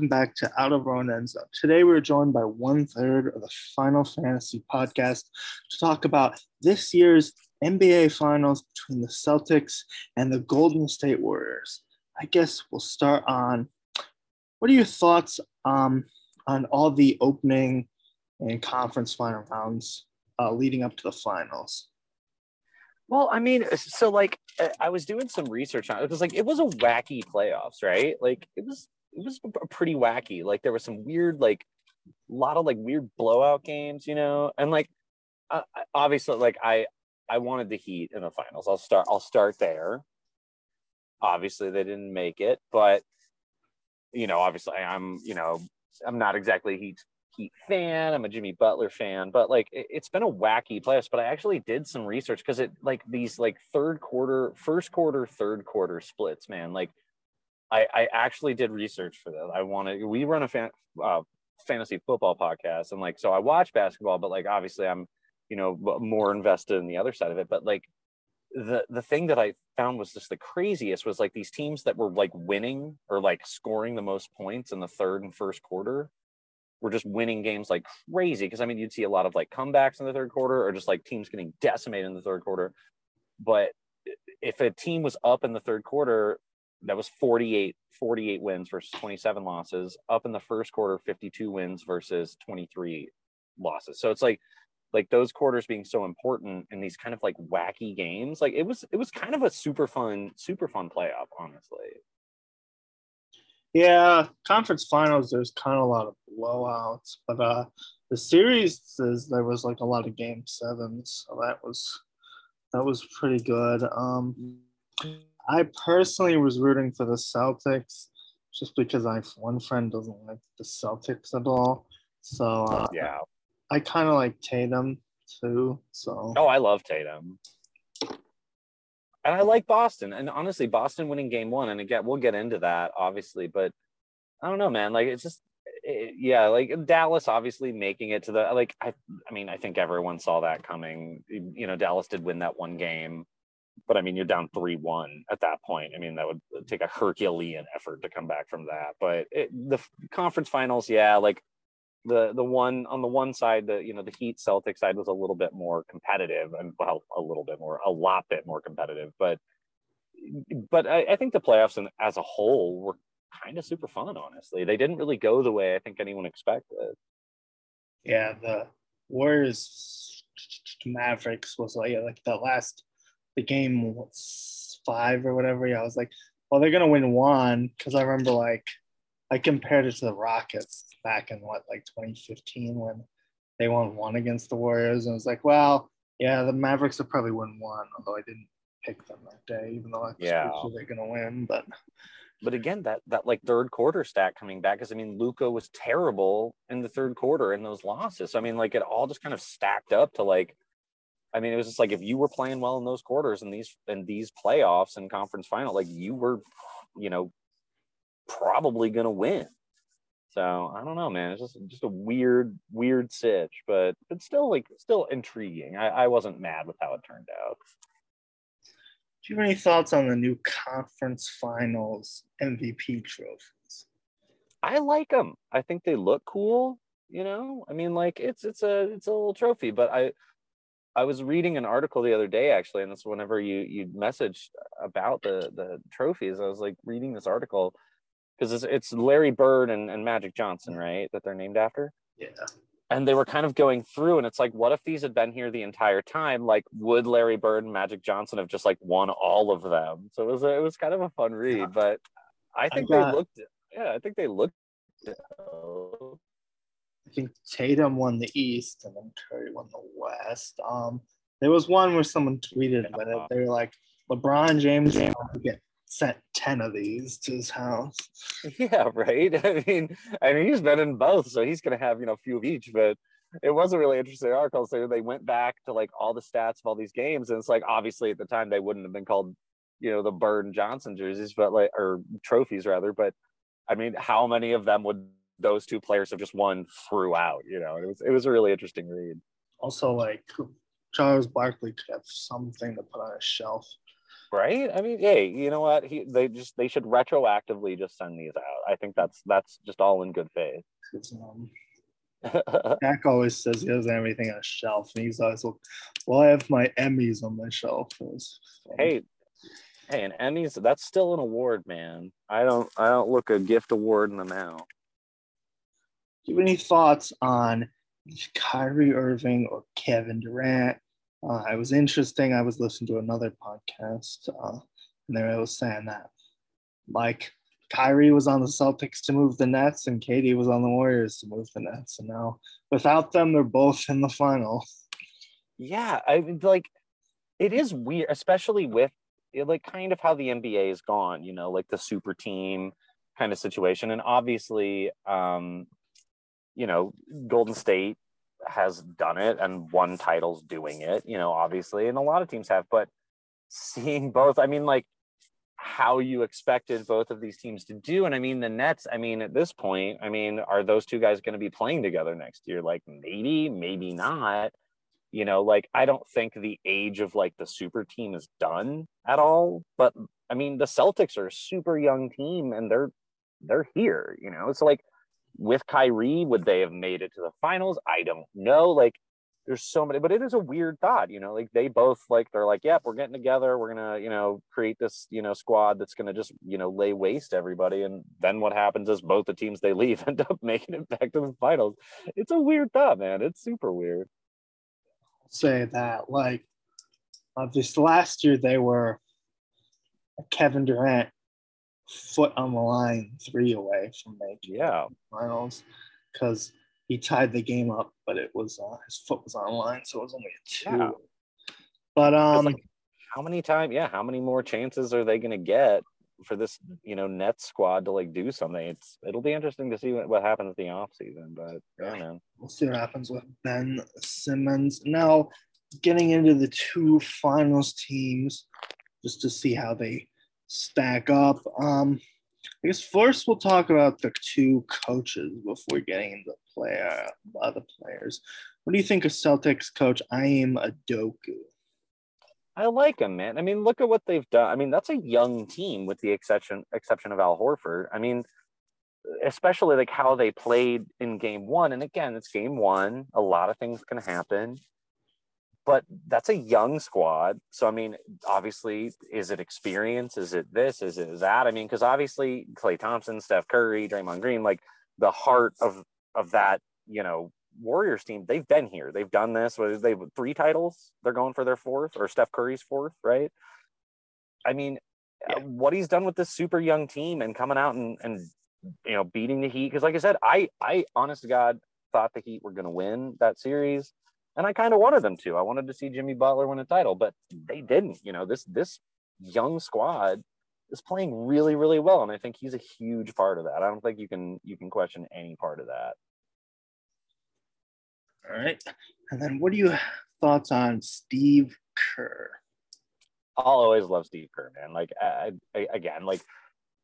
Welcome back to Out of Our Own. Today we're joined by one third of the Final Fantasy podcast to talk about this year's NBA Finals between the Celtics and the Golden State Warriors. I guess we'll start on what are your thoughts um, on all the opening and conference final rounds uh, leading up to the finals? Well, I mean, so like I was doing some research on it. It was like it was a wacky playoffs, right? Like it was it was pretty wacky. Like there was some weird, like a lot of like weird blowout games, you know, and like uh, obviously, like I I wanted the Heat in the finals. I'll start I'll start there. Obviously, they didn't make it, but you know, obviously, I'm you know I'm not exactly Heat Heat fan. I'm a Jimmy Butler fan, but like it, has been a wacky playoffs. But I actually did some research because it like these like third quarter, first quarter, third quarter splits, man. Like I, I actually did research for this. I wanted we run a fan, uh, fantasy football podcast, and like so I watch basketball, but like obviously I'm you know more invested in the other side of it. But like the the thing that I found was just the craziest was like these teams that were like winning or like scoring the most points in the third and first quarter were just winning games like crazy. Because I mean, you'd see a lot of like comebacks in the third quarter or just like teams getting decimated in the third quarter. But if a team was up in the third quarter, that was 48 48 wins versus 27 losses up in the first quarter 52 wins versus 23 losses. So it's like like those quarters being so important in these kind of like wacky games like it was it was kind of a super fun super fun playoff honestly. Yeah conference finals there's kind of a lot of blowouts but uh the series is there was like a lot of game sevens so that was that was pretty good. Um I personally was rooting for the Celtics just because I one friend doesn't like the Celtics at all. So uh, yeah, I kind of like Tatum too. So oh, I love Tatum, and I like Boston. And honestly, Boston winning Game One, and again, we'll get into that obviously, but I don't know, man. Like it's just it, yeah, like Dallas obviously making it to the like I I mean I think everyone saw that coming. You know, Dallas did win that one game but I mean, you're down three one at that point. I mean, that would take a Herculean effort to come back from that. But it, the conference finals, yeah, like the the one on the one side, the you know the Heat Celtic side was a little bit more competitive, and well, a little bit more, a lot bit more competitive. But but I, I think the playoffs and as a whole were kind of super fun. Honestly, they didn't really go the way I think anyone expected. Yeah, the Warriors Mavericks was like like the last the game was five or whatever. Yeah, I was like, well, they're gonna win one because I remember like I compared it to the Rockets back in what like 2015 when they won one against the Warriors, and I was like, well, yeah, the Mavericks will probably win one, although I didn't pick them that day, even though I yeah. sure they're gonna win. But but again, that that like third quarter stat coming back because I mean Luka was terrible in the third quarter in those losses. So, I mean, like it all just kind of stacked up to like I mean, it was just like if you were playing well in those quarters and these and these playoffs and conference final, like you were, you know, probably gonna win. So I don't know, man. It's just just a weird, weird sitch, but it's still like still intriguing. I, I wasn't mad with how it turned out. Do you have any thoughts on the new conference finals MVP trophies? I like them. I think they look cool. You know, I mean, like it's it's a it's a little trophy, but I I was reading an article the other day actually, and that's whenever you you messaged about the the trophies. I was like reading this article because it's, it's Larry Bird and, and Magic Johnson, mm-hmm. right? That they're named after. Yeah. And they were kind of going through, and it's like, what if these had been here the entire time? Like, would Larry Bird and Magic Johnson have just like won all of them? So it was a, it was kind of a fun read, yeah. but I think I got, they looked. Yeah, I think they looked. I think Tatum won the East and then Curry won the West. Um, there was one where someone tweeted about it. They were like, LeBron James get sent ten of these to his house. Yeah, right. I mean, I mean, he's been in both, so he's gonna have you know a few of each. But it was a really interesting article. So they went back to like all the stats of all these games, and it's like obviously at the time they wouldn't have been called, you know, the Bird and Johnson jerseys, but like or trophies rather. But I mean, how many of them would those two players have just won throughout. You know, it was it was a really interesting read. Also, like Charles Barkley could have something to put on a shelf right? I mean, hey, you know what? He they just they should retroactively just send these out. I think that's that's just all in good faith. Um, Jack always says he doesn't have anything on a shelf, and he's always, like, "Well, I have my Emmys on my shelf." Hey, hey, an Emmys that's still an award, man. I don't I don't look a gift award in the mouth. Do you have any thoughts on Kyrie Irving or Kevin Durant? Uh, it was interesting. I was listening to another podcast, uh, and they were saying that, like, Kyrie was on the Celtics to move the Nets, and KD was on the Warriors to move the Nets. And now, without them, they're both in the final. Yeah, I like, it is weird, especially with like kind of how the NBA is gone. You know, like the super team kind of situation, and obviously, um, you know, Golden State has done it and won titles doing it. You know, obviously, and a lot of teams have, but seeing both, I mean, like how you expected both of these teams to do. And I mean, the Nets, I mean, at this point, I mean, are those two guys going to be playing together next year? Like, maybe, maybe not. You know, like, I don't think the age of like the super team is done at all. But I mean, the Celtics are a super young team and they're, they're here, you know? So, like, with Kyrie, would they have made it to the finals? I don't know. Like, there's so many, but it is a weird thought, you know, like they both like, they're like, yep, we're getting together. We're to, you know, create this, you know, squad that's to just, you know, lay waste everybody. And then what happens is both the teams they leave end up making it back to the finals. It's a weird thought, man. It's super weird. Say that like uh, this last year, they were Kevin Durant foot on the line, three away from making yeah finals because he tied the game up, but it was uh, his foot was on the line, so it was only a two. Yeah. But um, like, how many times? Yeah, how many more chances are they going to get for this, you know, net squad to like do something? It's it'll be interesting to see what, what happens at the off season. But yeah, we'll see what happens with Ben Simmons. Now, getting into the two finals teams, just to see how they stack up. Um, I guess first we'll talk about the two coaches before getting into player other players. What do you think of Celtics coach Ime Udoka? I like him, man. I mean, look at what they've done. I mean, that's a young team with the exception exception of Al Horford. I mean, especially like how they played in game one. And again, it's game one. A lot of things can happen but that's a young squad. So I mean, obviously, is it experience? Is it this? Is it that? I mean, because obviously, Klay Thompson, Steph Curry, Draymond Green, like the heart of of that, you know, Warriors team, they've been here. They've done this. They three titles. They're going for their fourth, or Steph Curry's fourth, right? I mean, yeah. Uh, what he's done with this super young team and coming out and and you know beating the Heat. Because like I said, I I honest to God thought the Heat were going to win that series and I kind of wanted them to. I wanted to see Jimmy Butler win a title, but they didn't. You know, this this young squad is playing really, really well, and I think he's a huge part of that. I don't think you can you can question any part of that. All right, and then what are your thoughts on Steve Kerr? I'll always love Steve Kerr, man. Like I, I, again, like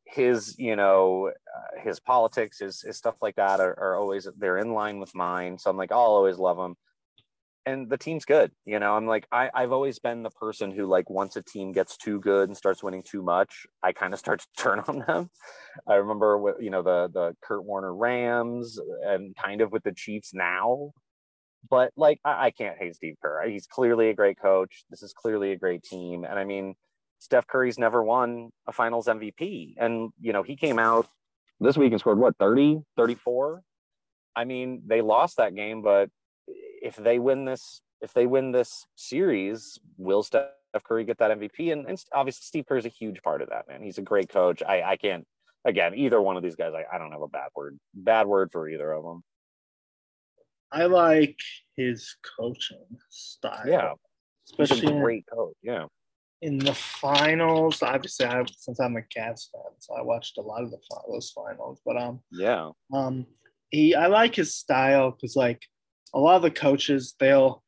his you know uh, his politics his, his stuff like that are, are always they're in line with mine so i'm like i'll always love him and the team's good. You know, I'm like, I, I've always been the person who, like, once a team gets too good and starts winning too much, I kind of start to turn on them. I remember, with, you know, the the Kurt Warner Rams and kind of with the Chiefs now. But like, I, I can't hate Steve Kerr. He's clearly a great coach. This is clearly a great team. And I mean, Steph Curry's never won a finals MVP. And, you know, he came out this week and scored what, 30, 34? I mean, they lost that game, but if they win this, if they win this series, will Steph Curry get that MVP? And, and obviously, Steve Kerr is a huge part of that. Man, he's a great coach. I, I can't. Again, either one of these guys, I, I don't have a bad word, bad word for either of them. I like his coaching style. Yeah, especially a great coach. Yeah. In the finals, obviously, I, since I'm a Cavs fan, so I watched a lot of the those finals. But um, yeah, um, he I like his style because like a lot of the coaches they'll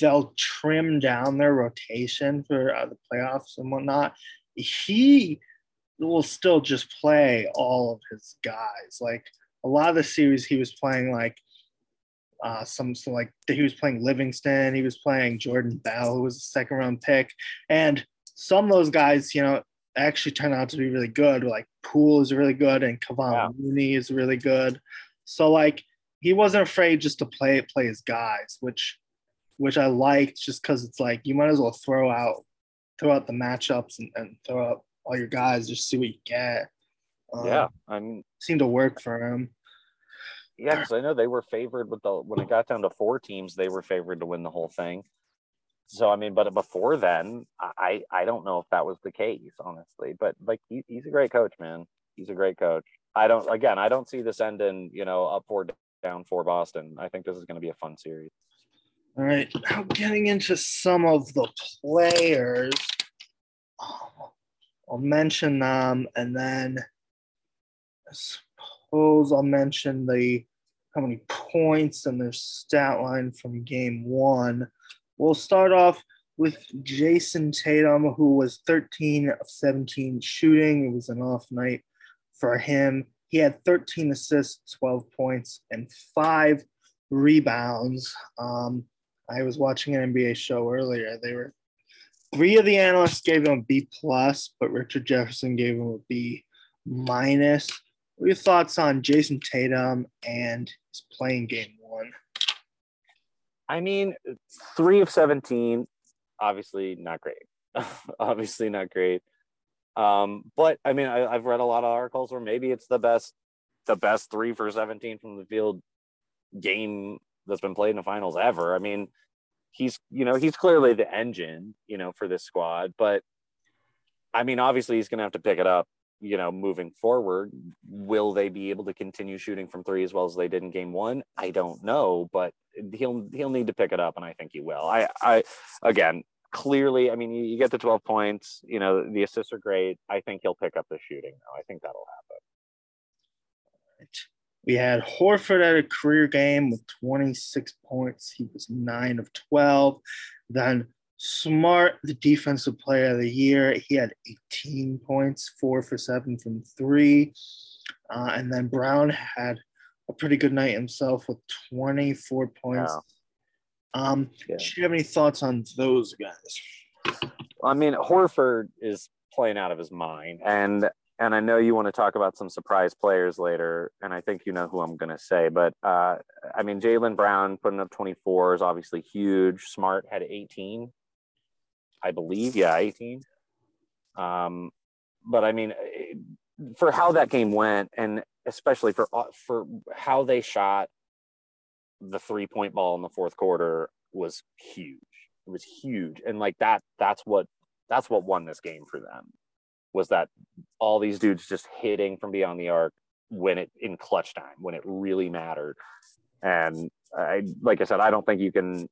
they'll trim down their rotation for uh, the playoffs and whatnot. He will still just play all of his guys. Like a lot of the series, he was playing like uh, some so like he was playing Livingston, he was playing Jordan Bell, who was a second round pick, and some of those guys, you know, actually turn out to be really good. Like Poole is really good, and Kevon Yeah. Looney is really good. So like he wasn't afraid just to play play his guys, which which I liked just because it's like you might as well throw out throw out the matchups and, and throw out all your guys, just see what you get. Um, yeah, I mean, seemed to work for him. yeah, because I know they were favored with the when it got down to four teams, they were favored to win the whole thing. So I mean, but before then, I I don't know if that was the case, honestly. But like he, he's a great coach, man. He's a great coach. I don't again, I don't see this ending, you know, up four down for Boston. I think this is going to be a fun series. All right, now getting into some of the players, I'll mention them, and then I suppose I'll mention the how many points and their stat line from game one. We'll start off with Jayson Tatum, who was 13 of 17 shooting. It was an off night for him. He had 13 assists, 12 points, and five rebounds. Um, I was watching an NBA show earlier. They were three of the analysts gave him a B plus, but Richard Jefferson gave him a B minus. What are your thoughts on Jayson Tatum and his playing game one? I mean, three of 17, obviously not great. obviously not great. Um, but I mean, I, I've read a lot of articles where maybe it's the best, the best three for 17 from the field game that's been played in the finals ever. I mean, he's, you know, he's clearly the engine, you know, for this squad, but I mean, obviously he's going to have to pick it up, you know, moving forward. Will they be able to continue shooting from three as well as they did in game one? I don't know, but he'll he'll need to pick it up, and I think he will. I I again clearly, I mean, you, you get the 12 points, you know, the assists are great. I think he'll pick up the shooting though. I think that'll happen. We had Horford at a career game with 26 points. He was nine of 12. Then Smart, the defensive player of the year, he had 18 points, four for seven from three. Uh, and then Brown had a pretty good night himself with 24 points. Yeah. Um, Yeah. Do you have any thoughts on those guys? I mean, Horford is playing out of his mind, and and I know you want to talk about some surprise players later, and I think you know who I'm going to say. But uh, I mean, Jaylen Brown putting up 24 is obviously huge. Smart had 18, I believe. Yeah, 18. Um, but I mean, eh, for how that game went, and especially for uh, for how they shot the three point ball in the fourth quarter was huge. It was huge, and like that, that's what that's what won this game for them was that all these dudes just hitting from beyond the arc when it in clutch time when it really mattered. And i like i said i don't think you can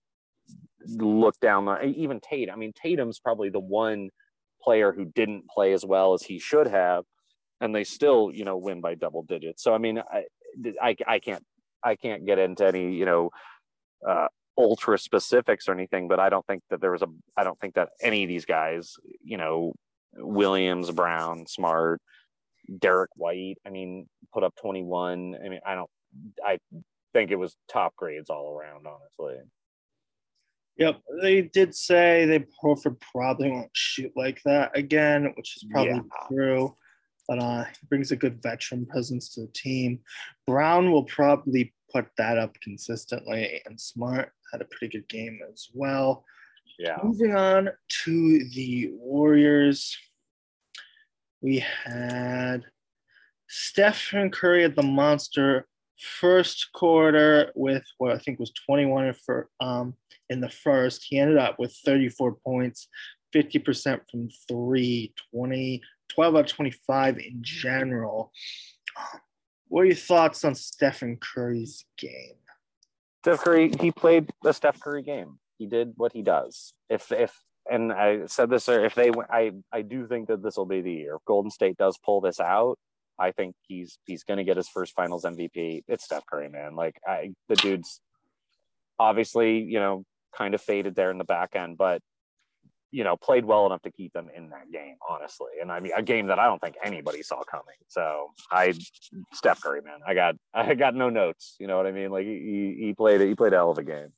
look down the even tate i mean tatum's probably the one player who didn't play as well as he should have and they still you know win by double digits. So i mean i i, I can't i can't get into any you know uh ultra specifics or anything but i don't think that there was a i don't think that any of these guys you know Williams, Brown, Smart, Derrick White. I mean, put up 21. I mean, I don't, I think it was top grades all around, honestly. Yep, they did say they Horford probably won't shoot like that again, which is probably Yeah. true. But uh, he brings a good veteran presence to the team. Brown will probably put that up consistently, and Smart had a pretty good game as well. Yeah. Moving on to the Warriors, we had Stephen Curry at the monster first quarter with what I think was 21 for um in the first. He ended up with 34 points, 50% from three, 20, 12 out of 25 in general. What are your thoughts on Stephen Curry's game? Steph Curry, he played the Steph Curry game. He did what he does. If, if, and I said this, or if they, I, I do think that this will be the year. If Golden State does pull this out, I think he's he's going to get his first Finals MVP. It's Steph Curry, man. Like I, the dude's obviously, you know, kind of faded there in the back end, but you know, played well enough to keep them in that game, honestly. And I mean, a game that I don't think anybody saw coming. So I, Steph Curry, man, I got I got no notes. You know what I mean? Like he he played he played a hell of a game.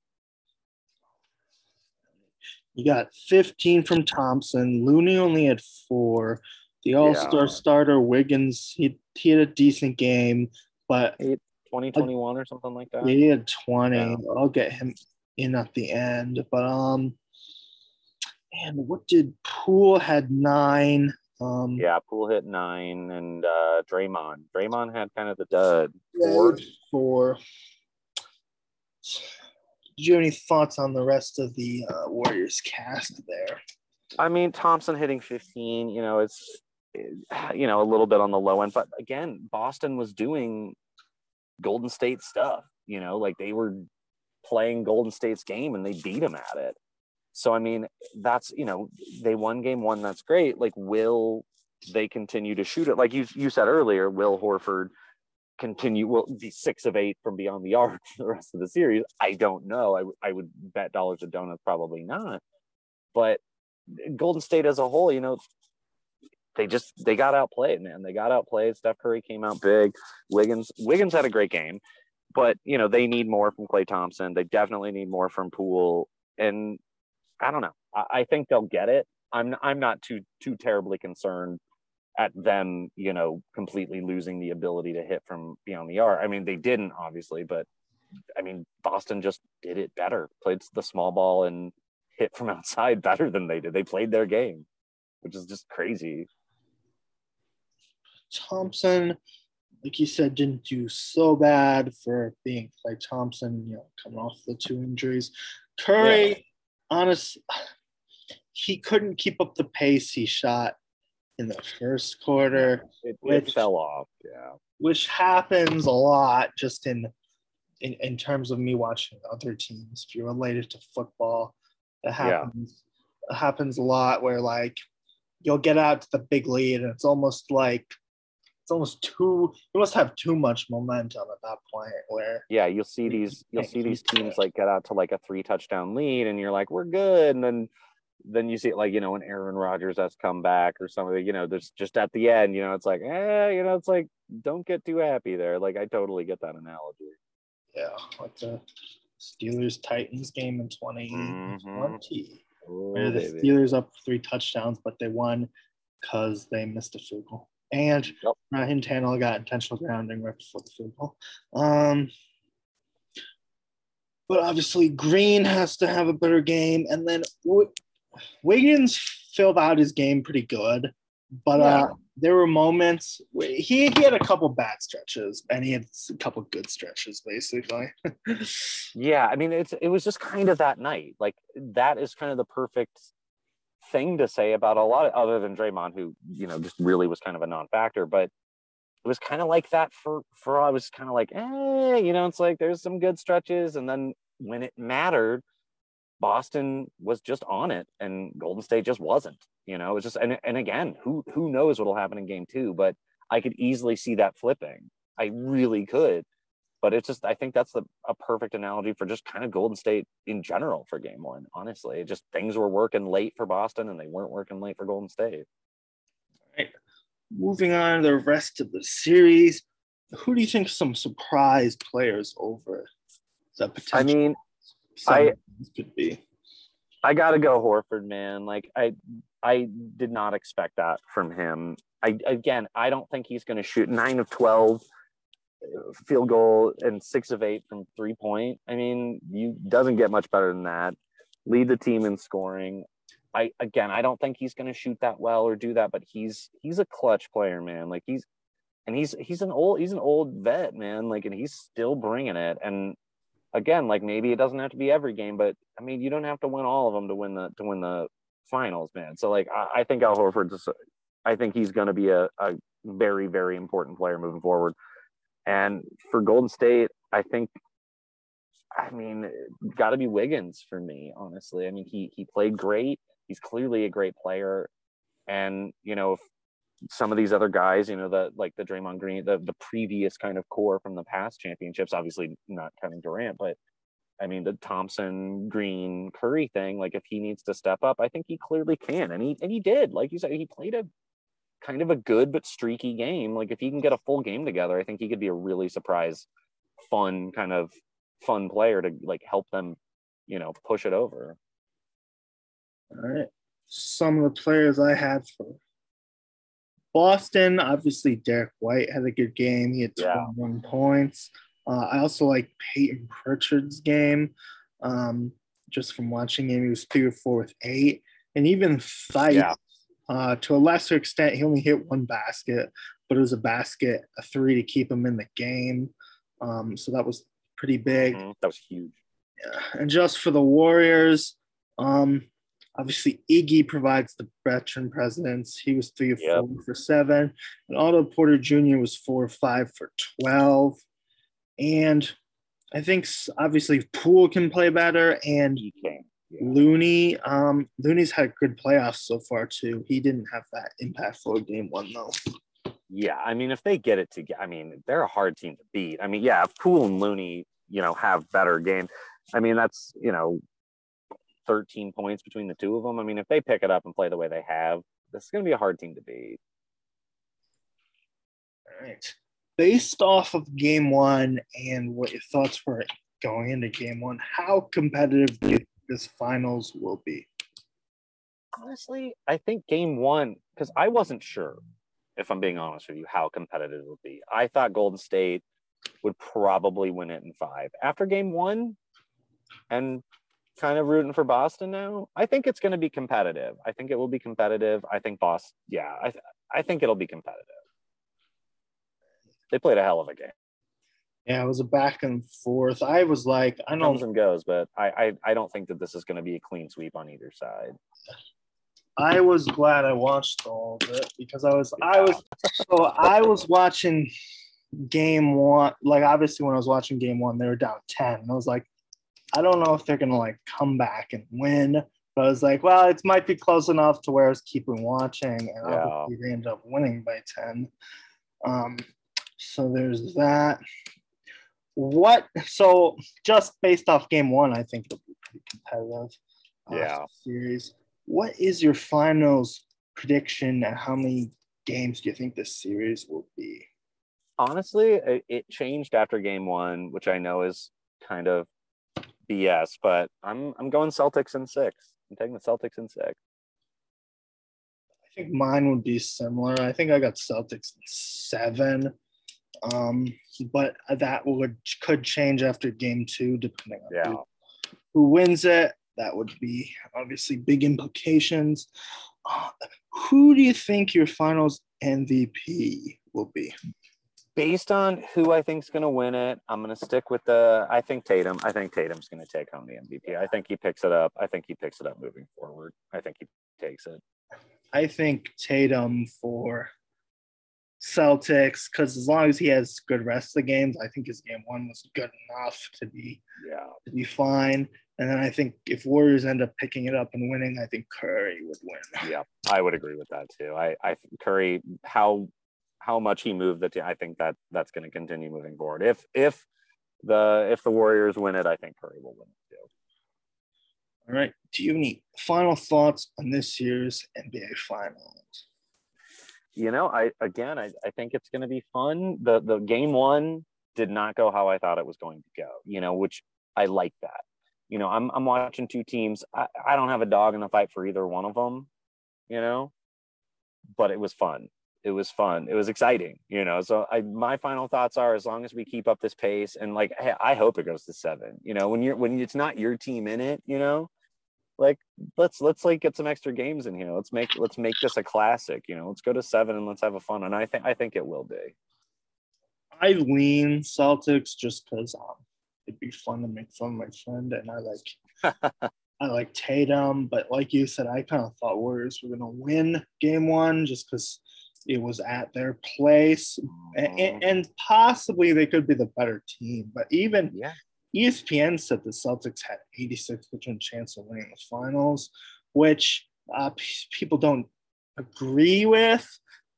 You got 15 from Thompson. Looney only had four. The All Star Yeah. starter Wiggins, he he had a decent game, but 2021 or something like that. he had 20. Yeah. I'll get him in at the end. But um, and what did Poole had nine? Um, Yeah, Poole hit nine, and uh, Draymond. Draymond had kind of the dud. Four. four. Did you have any thoughts on the rest of the uh, Warriors cast there? I mean, Thompson hitting 15, you know, it's, you know, a little bit on the low end. But again, Boston was doing Golden State stuff, you know, like they were playing Golden State's game and they beat them at it. So, I mean, that's, you know, they won game one. That's great. Like, will they continue to shoot it? Like you, you said earlier, will Horford continue, will be six of eight from beyond the arc for the rest of the series? I don't know. I I would bet dollars to donuts, probably not. But Golden State as a whole, you know, they just they got outplayed, man. They got outplayed. Steph Curry came out big. Wiggins Wiggins had a great game, but you know they need more from Klay Thompson. They definitely need more from Poole, and I don't know. I, I think they'll get it. I'm I'm not too too terribly concerned at them, you know, completely losing the ability to hit from beyond the arc. I mean, they didn't obviously, but I mean, Boston just did it better. Played the small ball and hit from outside better than they did. They played their game, which is just crazy. Thompson, like you said, didn't do so bad for being Klay Thompson, you know, coming off the two injuries. Curry, honest, he couldn't keep up the pace he shot in the first quarter, It, it fell off. Yeah. which happens a lot just in, in in terms of me watching other teams. If you're related to football, it happens. It happens a lot where like you'll get out to the big lead and it's almost like it's almost too you must have too much momentum at that point where Yeah, you'll see these you'll see these teams like get out to like a three touchdown lead and you're like, we're good. And then then you see it like, you know, when Aaron Rodgers has come back or something, you know, there's just at the end, you know, it's like, eh, you know, it's like, don't get too happy there. Like I totally get that analogy. yeah, like the Steelers Titans game in 2020. Oh, Where the baby. Steelers up three touchdowns, but they won because they missed a field goal. And Yep. Ryan Tannehill got intentional grounding right before the field goal. Um, but obviously, Green has to have a better game. And then w- Wiggins filled out his game pretty good. But uh, there were moments where he, he had a couple bad stretches and he had a couple good stretches, basically. Yeah, I mean it's it was just kind of that night. Like that is kind of the perfect thing to say about a lot of, other than Draymond, who you know just really was kind of a non-factor. But it was kind of like that for for I was kind of like, eh, you know, it's like there's some good stretches, and then when it mattered, Boston was just on it, and Golden State just wasn't. You know, it was just and and again, who who knows what'll happen in Game Two? But I could easily see that flipping. I really could but it's just I think that's the, a perfect analogy for just kind of Golden State in general for game one. Honestly, It just things were working late for Boston and they weren't working late for Golden State. All right. Moving on to the rest of the series, who do you think some surprise players over the I potential mean, I- could be? I gotta go Horford, man. Like I I did not expect that from him. I again, I don't think he's going to shoot nine of twelve field goal and six of eight from three point. I mean, you doesn't get much better than that. Lead the team in scoring. I again, I don't think he's going to shoot that well or do that, but he's he's a clutch player, man. Like he's and he's he's an old he's an old vet, man. Like and he's still bringing it. And again, like maybe it doesn't have to be every game, but I mean, you don't have to win all of them to win the to win the finals, man. So like, I, I think Al Horford's, I think he's going to be a, a very very important player moving forward. And for Golden State, I think, I mean, got to be Wiggins for me, honestly. I mean, he he played great. He's clearly a great player, and you know, some of these other guys, you know, the like the Draymond Green, the the previous kind of core from the past championships, obviously not Kevin Durant, but I mean the Thompson, Green, Curry thing, like if he needs to step up, I think he clearly can. And he and he did. Like you said, he played a kind of a good but streaky game. Like if he can get a full game together, I think he could be a really surprise, fun kind of fun player to like help them, you know, push it over. All right. Some of the players I had for Boston, obviously Derrick White had a good game. He had 21 yeah. points. Uh, I also like Payton Pritchard's game. Um, just from watching him, he was three or four with eight. And even Theis, yeah. Uh, to a lesser extent, he only hit one basket, but it was a basket, a three to keep him in the game. Um, so that was pretty big. Mm-hmm. That was huge. Yeah. And just for the Warriors, um, obviously Iggy provides the veteran presence. He was three or yep. four for seven. And Otto Porter Jr. was four or five for 12. And I think obviously Poole can play better. And yeah. Looney, um, Looney's had good playoffs so far too. He didn't have that impact for game one though. Yeah, I mean, if they get it together, I mean, they're a hard team to beat. I mean, yeah, if Poole and Looney, you know, have better games, I mean, that's you know, 13 points between the two of them. I mean, if they pick it up and play the way they have, this is going to be a hard team to beat. All right. Based off of game one and what your thoughts were going into game one, how competitive do you think this finals will be? Honestly, I think game one, because I wasn't sure, if I'm being honest with you, how competitive it would be. I thought Golden State would probably win it in five. After game one, and kind of rooting for Boston now. I think it's going to be competitive. I think it will be competitive. I think Boston, yeah, I, th- I think it'll be competitive. They played a hell of a game. Yeah, it was a back and forth. I was like, I know comes and goes, but I, I, I don't think that this is going to be a clean sweep on either side. I was glad I watched all of it because I was, yeah. I was, so I was watching game one. Like obviously, when I was watching game one, they were down ten, and I was like, I don't know if they're gonna like come back and win. But I was like, well, it might be close enough to where I was keeping watching, and yeah. obviously they end up winning by ten. Um, so there's that. What? So just based off game one, I think it'll be pretty competitive. Uh, yeah. Series. What is your finals prediction, and how many games do you think this series will be? Honestly, it changed after game one, which I know is kind of BS, but I'm I'm going Celtics in six. I'm taking the Celtics in six. I think mine would be similar. I think I got Celtics in seven. Um, but that would could change after game two, depending on yeah. who, who wins it. That would be obviously big implications. Uh, who do you think your finals MVP will be? based on who I think is going to win it, I'm going to stick with the. I think Tatum. I think Tatum's going to take home the MVP. I think he picks it up. I think he picks it up moving forward. I think he takes it. I think Tatum for Celtics because as long as he has good rest of the games, I think his game one was good enough to be yeah to be fine. And then I think if Warriors end up picking it up and winning, I think Curry would win. Yeah, I would agree with that too. I, I Curry, how how much he moved the team, I think that that's going to continue moving forward. If if the if the Warriors win it, I think Curry will win it too. All right. Do you have any final thoughts on this year's NBA Finals? You know, I again, I, I think it's going to be fun. The the game one did not go how I thought it was going to go. You know, which I like that. You know, I'm I'm watching two teams. I, I don't have a dog in the fight for either one of them. You know, but it was fun it was fun it was exciting you know so I, my final thoughts are as long as we keep up this pace and like hey, i hope it goes to seven you know when you're when it's not your team in it you know like let's let's like get some extra games in here. Let's make let's make this a classic you know? Let's go to seven and let's have a fun and i think i think it will be. I lean celtics just because um, it'd be fun to make fun of my friend and i like I like Tatum, but like you said, I kind of thought Warriors were gonna win game one just because it was at their place, and, and, possibly they could be the better team. But even yeah. ESPN said the Celtics had 86% chance of winning the finals, which uh, p- people don't agree with.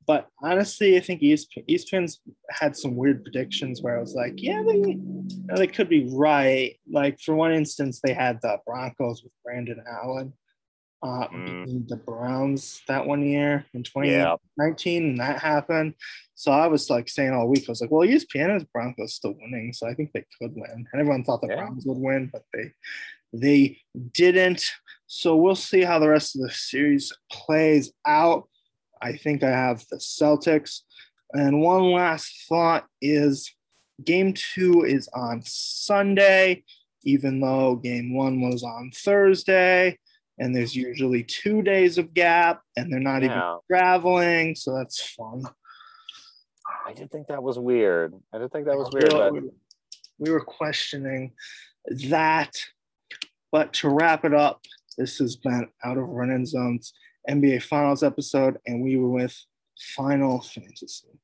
But honestly, I think ESPN, ESPN's had some weird predictions where I was like, yeah, they, they could be right. Like for one instance, they had the Broncos with Brandon Allen uh, mm. the Browns that one year in 2019, yeah. and that happened. So I was like saying all week, I was like, well, ESPN is Broncos still winning, so I think they could win. And everyone thought the yeah. Browns would win, but they they didn't. So we'll see how the rest of the series plays out. I think I have the Celtics. And one last thought is game two is on Sunday, even though game one was on Thursday. And there's usually two days of gap, and they're not Yeah. even traveling. So that's fun. I did think that was weird. I didn't think that was weird, but we, we were questioning that. But to wrap it up, this has been Out of Run End Zones NBA Finals episode, and we were with Final Fantasy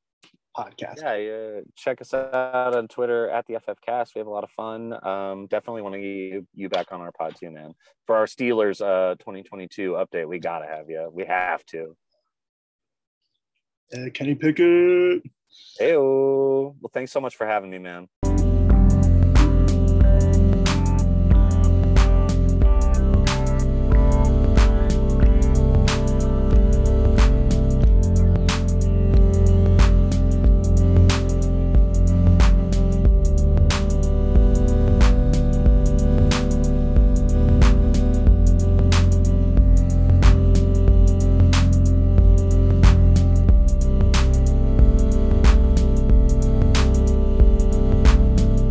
podcast. yeah, yeah, check us out on Twitter at the FFcast. We have a lot of fun. Um, definitely want to get you, you back on our pod too, man. For our Steelers uh 2022 update, we gotta have you. We have to. Uh, Kenny Pickett. Hey, well, thanks so much for having me, man.